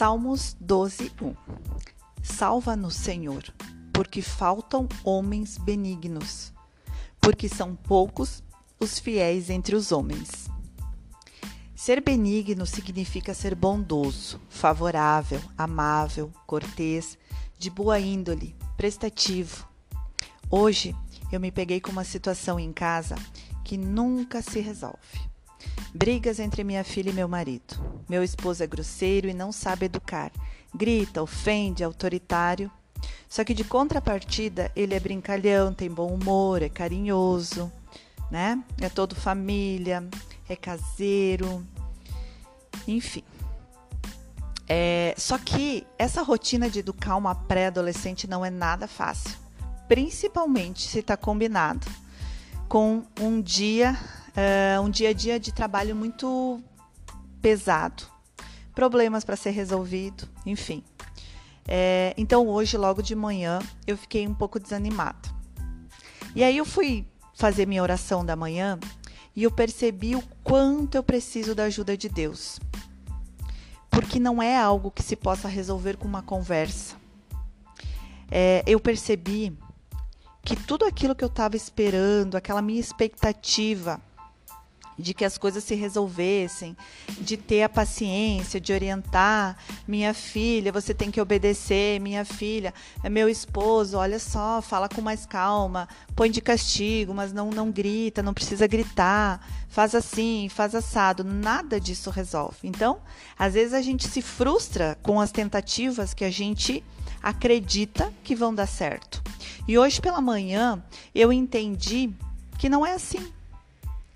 Salmos 12, 1 Salva-nos, Senhor, porque faltam homens benignos, porque são poucos os fiéis entre os homens. Ser benigno significa ser bondoso, favorável, amável, cortês, de boa índole, prestativo. Hoje eu me peguei com uma situação em casa que nunca se resolve. Brigas entre minha filha e meu marido. Meu esposo é grosseiro e não sabe educar. Grita, ofende, é autoritário. Só que de contrapartida, ele é brincalhão, tem bom humor, é carinhoso, né? É todo família, é caseiro, enfim. É, só que essa rotina de educar uma pré-adolescente não é nada fácil, principalmente se está combinado com um dia uh, um dia a dia de trabalho muito pesado, problemas para ser resolvido, enfim. É, então hoje, logo de manhã, eu fiquei um pouco desanimada. E aí eu fui fazer minha oração da manhã e eu percebi o quanto eu preciso da ajuda de Deus. Porque não é algo que se possa resolver com uma conversa. É, eu percebi que tudo aquilo que eu estava esperando, aquela minha expectativa, de que as coisas se resolvessem, de ter a paciência, de orientar minha filha, você tem que obedecer, minha filha, é meu esposo, olha só, fala com mais calma, põe de castigo, mas não não grita, não precisa gritar, faz assim, faz assado, nada disso resolve. Então, às vezes a gente se frustra com as tentativas que a gente acredita que vão dar certo. E hoje pela manhã eu entendi que não é assim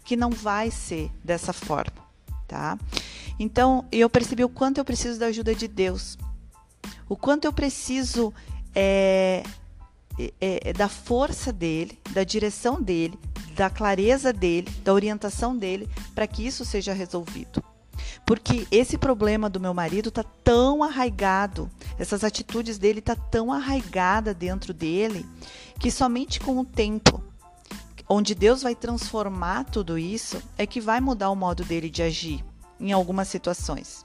que não vai ser dessa forma, tá? Então, eu percebi o quanto eu preciso da ajuda de Deus, o quanto eu preciso é, é, é, da força dele, da direção dele, da clareza dele, da orientação dele, para que isso seja resolvido. Porque esse problema do meu marido tá tão arraigado, essas atitudes dele tá tão arraigada dentro dele, que somente com o tempo onde Deus vai transformar tudo isso, é que vai mudar o modo dele de agir em algumas situações.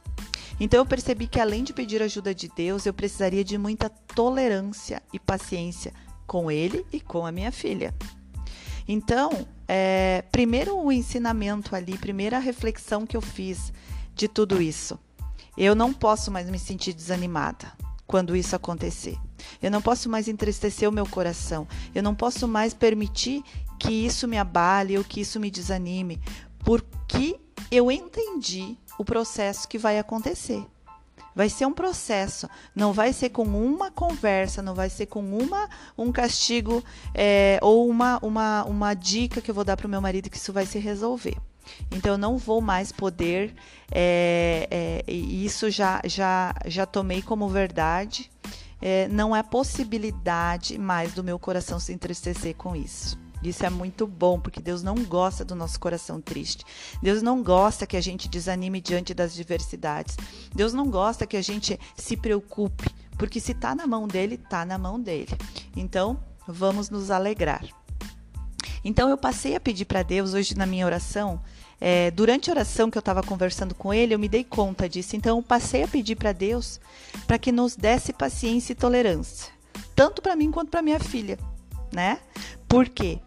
Então eu percebi que além de pedir ajuda de Deus, eu precisaria de muita tolerância e paciência com ele e com a minha filha. Então, é, primeiro o ensinamento ali, primeira reflexão que eu fiz de tudo isso. Eu não posso mais me sentir desanimada quando isso acontecer. Eu não posso mais entristecer o meu coração. Eu não posso mais permitir que isso me abale ou que isso me desanime, porque eu entendi o processo que vai acontecer. Vai ser um processo, não vai ser com uma conversa, não vai ser com uma um castigo é, ou uma, uma, uma dica que eu vou dar para o meu marido que isso vai se resolver. Então eu não vou mais poder, é, é, isso já, já, já tomei como verdade, é, não é possibilidade mais do meu coração se entristecer com isso. Isso é muito bom, porque Deus não gosta do nosso coração triste. Deus não gosta que a gente desanime diante das diversidades. Deus não gosta que a gente se preocupe, porque se está na mão dele, está na mão dele. Então, vamos nos alegrar. Então, eu passei a pedir para Deus hoje na minha oração. É, durante a oração que eu estava conversando com ele, eu me dei conta disso. Então, eu passei a pedir para Deus para que nos desse paciência e tolerância, tanto para mim quanto para minha filha, né? Por quê?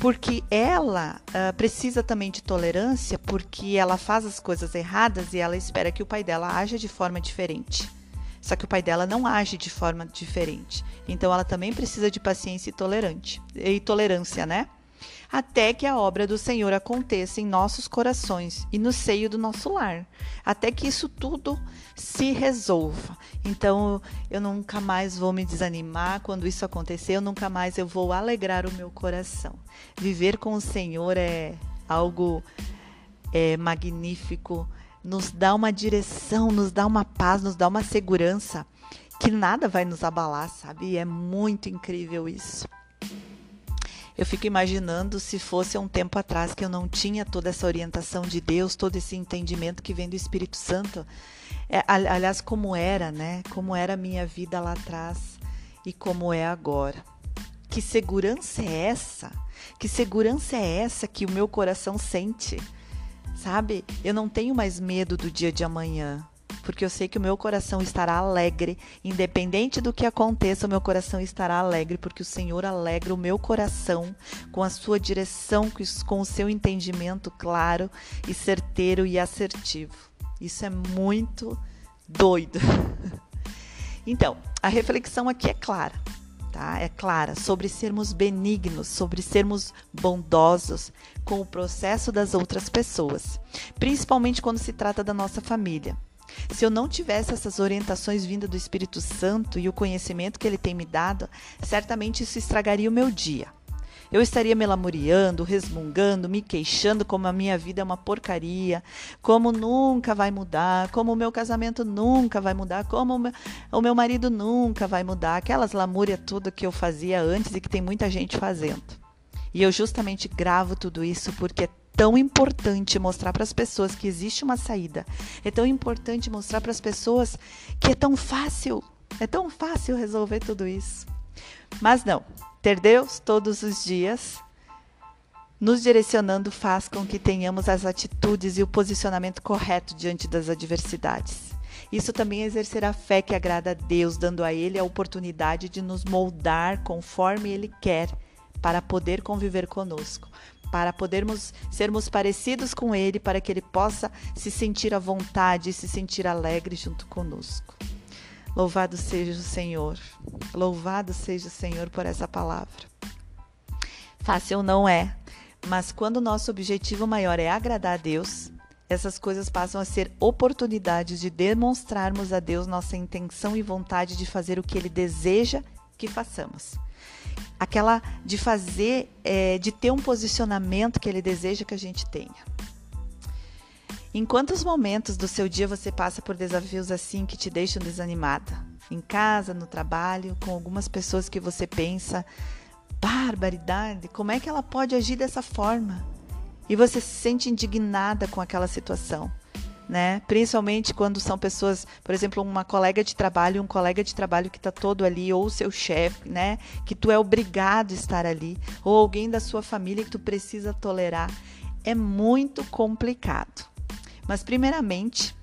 porque ela uh, precisa também de tolerância, porque ela faz as coisas erradas e ela espera que o pai dela haja de forma diferente. Só que o pai dela não age de forma diferente. Então ela também precisa de paciência e, tolerante, e tolerância, né? Até que a obra do Senhor aconteça em nossos corações e no seio do nosso lar, até que isso tudo se resolva. Então, eu nunca mais vou me desanimar quando isso acontecer, eu nunca mais eu vou alegrar o meu coração. Viver com o Senhor é algo é, magnífico, nos dá uma direção, nos dá uma paz, nos dá uma segurança que nada vai nos abalar, sabe? E é muito incrível isso. Eu fico imaginando se fosse um tempo atrás que eu não tinha toda essa orientação de Deus, todo esse entendimento que vem do Espírito Santo. É, aliás, como era, né? Como era a minha vida lá atrás e como é agora. Que segurança é essa? Que segurança é essa que o meu coração sente? Sabe? Eu não tenho mais medo do dia de amanhã. Porque eu sei que o meu coração estará alegre, independente do que aconteça, o meu coração estará alegre, porque o Senhor alegra o meu coração com a sua direção, com o seu entendimento claro e certeiro e assertivo. Isso é muito doido. Então, a reflexão aqui é clara tá? É clara sobre sermos benignos, sobre sermos bondosos com o processo das outras pessoas, principalmente quando se trata da nossa família. Se eu não tivesse essas orientações vindas do Espírito Santo e o conhecimento que ele tem me dado, certamente isso estragaria o meu dia. Eu estaria me lamuriando, resmungando, me queixando como a minha vida é uma porcaria, como nunca vai mudar, como o meu casamento nunca vai mudar, como o meu, o meu marido nunca vai mudar. Aquelas lamúrias tudo que eu fazia antes e que tem muita gente fazendo. E eu justamente gravo tudo isso porque é tão importante mostrar para as pessoas que existe uma saída. É tão importante mostrar para as pessoas que é tão fácil, é tão fácil resolver tudo isso. Mas não, ter Deus todos os dias nos direcionando faz com que tenhamos as atitudes e o posicionamento correto diante das adversidades. Isso também é exercer a fé que agrada a Deus, dando a Ele a oportunidade de nos moldar conforme Ele quer, para poder conviver conosco, para podermos sermos parecidos com Ele, para que Ele possa se sentir à vontade e se sentir alegre junto conosco. Louvado seja o Senhor. Louvado seja o Senhor por essa palavra. Fácil não é, mas quando o nosso objetivo maior é agradar a Deus, essas coisas passam a ser oportunidades de demonstrarmos a Deus nossa intenção e vontade de fazer o que Ele deseja que façamos. Aquela de fazer, é, de ter um posicionamento que Ele deseja que a gente tenha. Em quantos momentos do seu dia você passa por desafios assim que te deixam desanimada? Em casa, no trabalho, com algumas pessoas que você pensa, barbaridade, como é que ela pode agir dessa forma? E você se sente indignada com aquela situação, né? Principalmente quando são pessoas, por exemplo, uma colega de trabalho, um colega de trabalho que está todo ali, ou seu chefe, né? Que tu é obrigado a estar ali, ou alguém da sua família que tu precisa tolerar. É muito complicado. Mas primeiramente,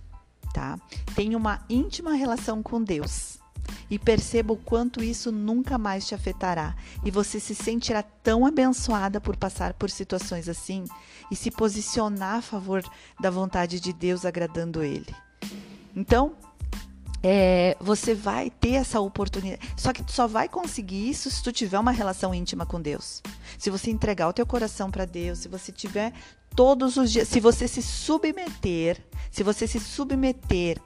tá? Tenha uma íntima relação com Deus. E perceba o quanto isso nunca mais te afetará. E você se sentirá tão abençoada por passar por situações assim e se posicionar a favor da vontade de Deus, agradando Ele. Então, é, você vai ter essa oportunidade. Só que tu só vai conseguir isso se tu tiver uma relação íntima com Deus. Se você entregar o teu coração para Deus, se você tiver todos os dias, se você se submeter, se você se submeter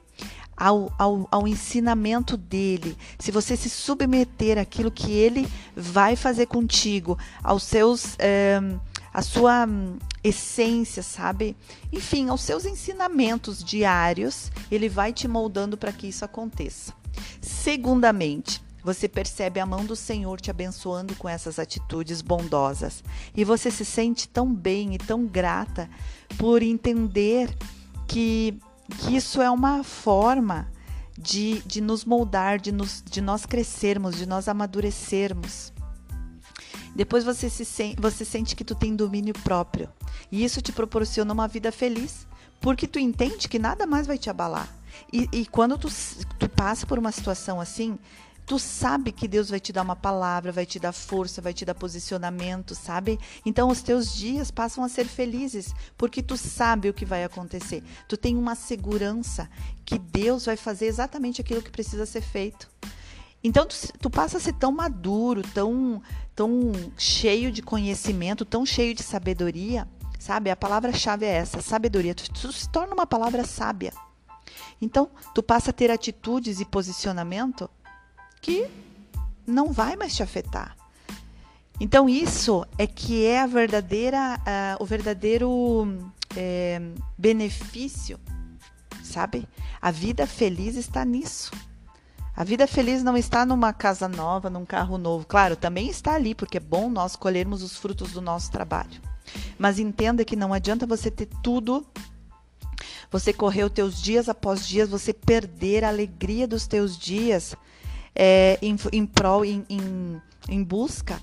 ao, ao, ao, ensinamento dele, se você se submeter àquilo que ele vai fazer contigo, aos seus, é, a sua hum, essência, sabe? Enfim, aos seus ensinamentos diários, ele vai te moldando para que isso aconteça. Segundamente, você percebe a mão do Senhor te abençoando com essas atitudes bondosas. E você se sente tão bem e tão grata por entender que, que isso é uma forma de, de nos moldar, de, nos, de nós crescermos, de nós amadurecermos. Depois você, se, você sente que tu tem domínio próprio. E isso te proporciona uma vida feliz, porque tu entende que nada mais vai te abalar. E, e quando tu, tu passa por uma situação assim, tu sabe que Deus vai te dar uma palavra, vai te dar força, vai te dar posicionamento, sabe? Então os teus dias passam a ser felizes, porque tu sabe o que vai acontecer. Tu tem uma segurança que Deus vai fazer exatamente aquilo que precisa ser feito. Então tu, tu passa a ser tão maduro, tão tão cheio de conhecimento, tão cheio de sabedoria, sabe? A palavra-chave é essa, sabedoria. Tu, tu se torna uma palavra sábia. Então, tu passa a ter atitudes e posicionamento que não vai mais te afetar. Então isso é que é a verdadeira, o verdadeiro é, benefício, sabe? A vida feliz está nisso. A vida feliz não está numa casa nova, num carro novo. Claro, também está ali, porque é bom nós colhermos os frutos do nosso trabalho. Mas entenda que não adianta você ter tudo, você correr os teus dias após dias, você perder a alegria dos teus dias é, em, em prol, em, em, em busca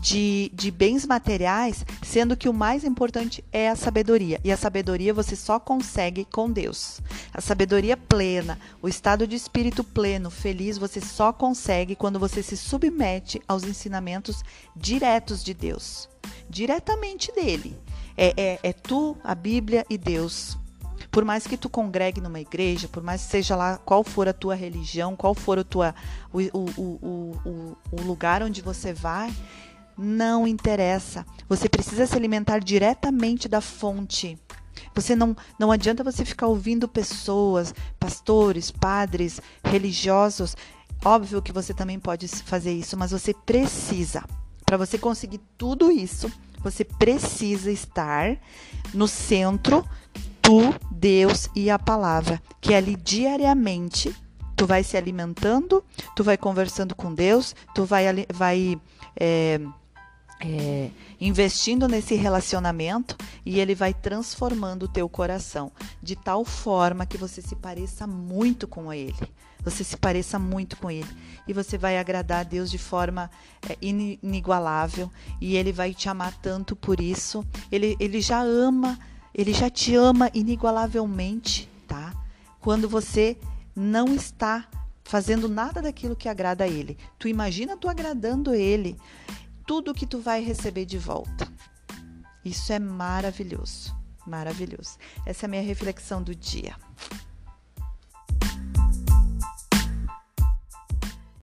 de, de bens materiais, sendo que o mais importante é a sabedoria. E a sabedoria você só consegue com Deus. A sabedoria plena, o estado de espírito pleno, feliz, você só consegue quando você se submete aos ensinamentos diretos de Deus diretamente dele. É, é, é tu, a Bíblia e Deus. Por mais que tu congregue numa igreja, por mais que seja lá qual for a tua religião, qual for a tua, o, o, o, o lugar onde você vai, não interessa. Você precisa se alimentar diretamente da fonte. Você não, não adianta você ficar ouvindo pessoas, pastores, padres, religiosos. Óbvio que você também pode fazer isso, mas você precisa. Para você conseguir tudo isso, você precisa estar no centro tu, Deus e a palavra, que ali diariamente tu vai se alimentando, tu vai conversando com Deus, tu vai, vai é, é, investindo nesse relacionamento e ele vai transformando o teu coração de tal forma que você se pareça muito com ele. Você se pareça muito com ele e você vai agradar a Deus de forma é, inigualável e ele vai te amar tanto por isso. Ele, ele já ama, ele já te ama inigualavelmente, tá? Quando você não está fazendo nada daquilo que agrada a ele. Tu imagina tu agradando ele, tudo que tu vai receber de volta. Isso é maravilhoso, maravilhoso. Essa é a minha reflexão do dia.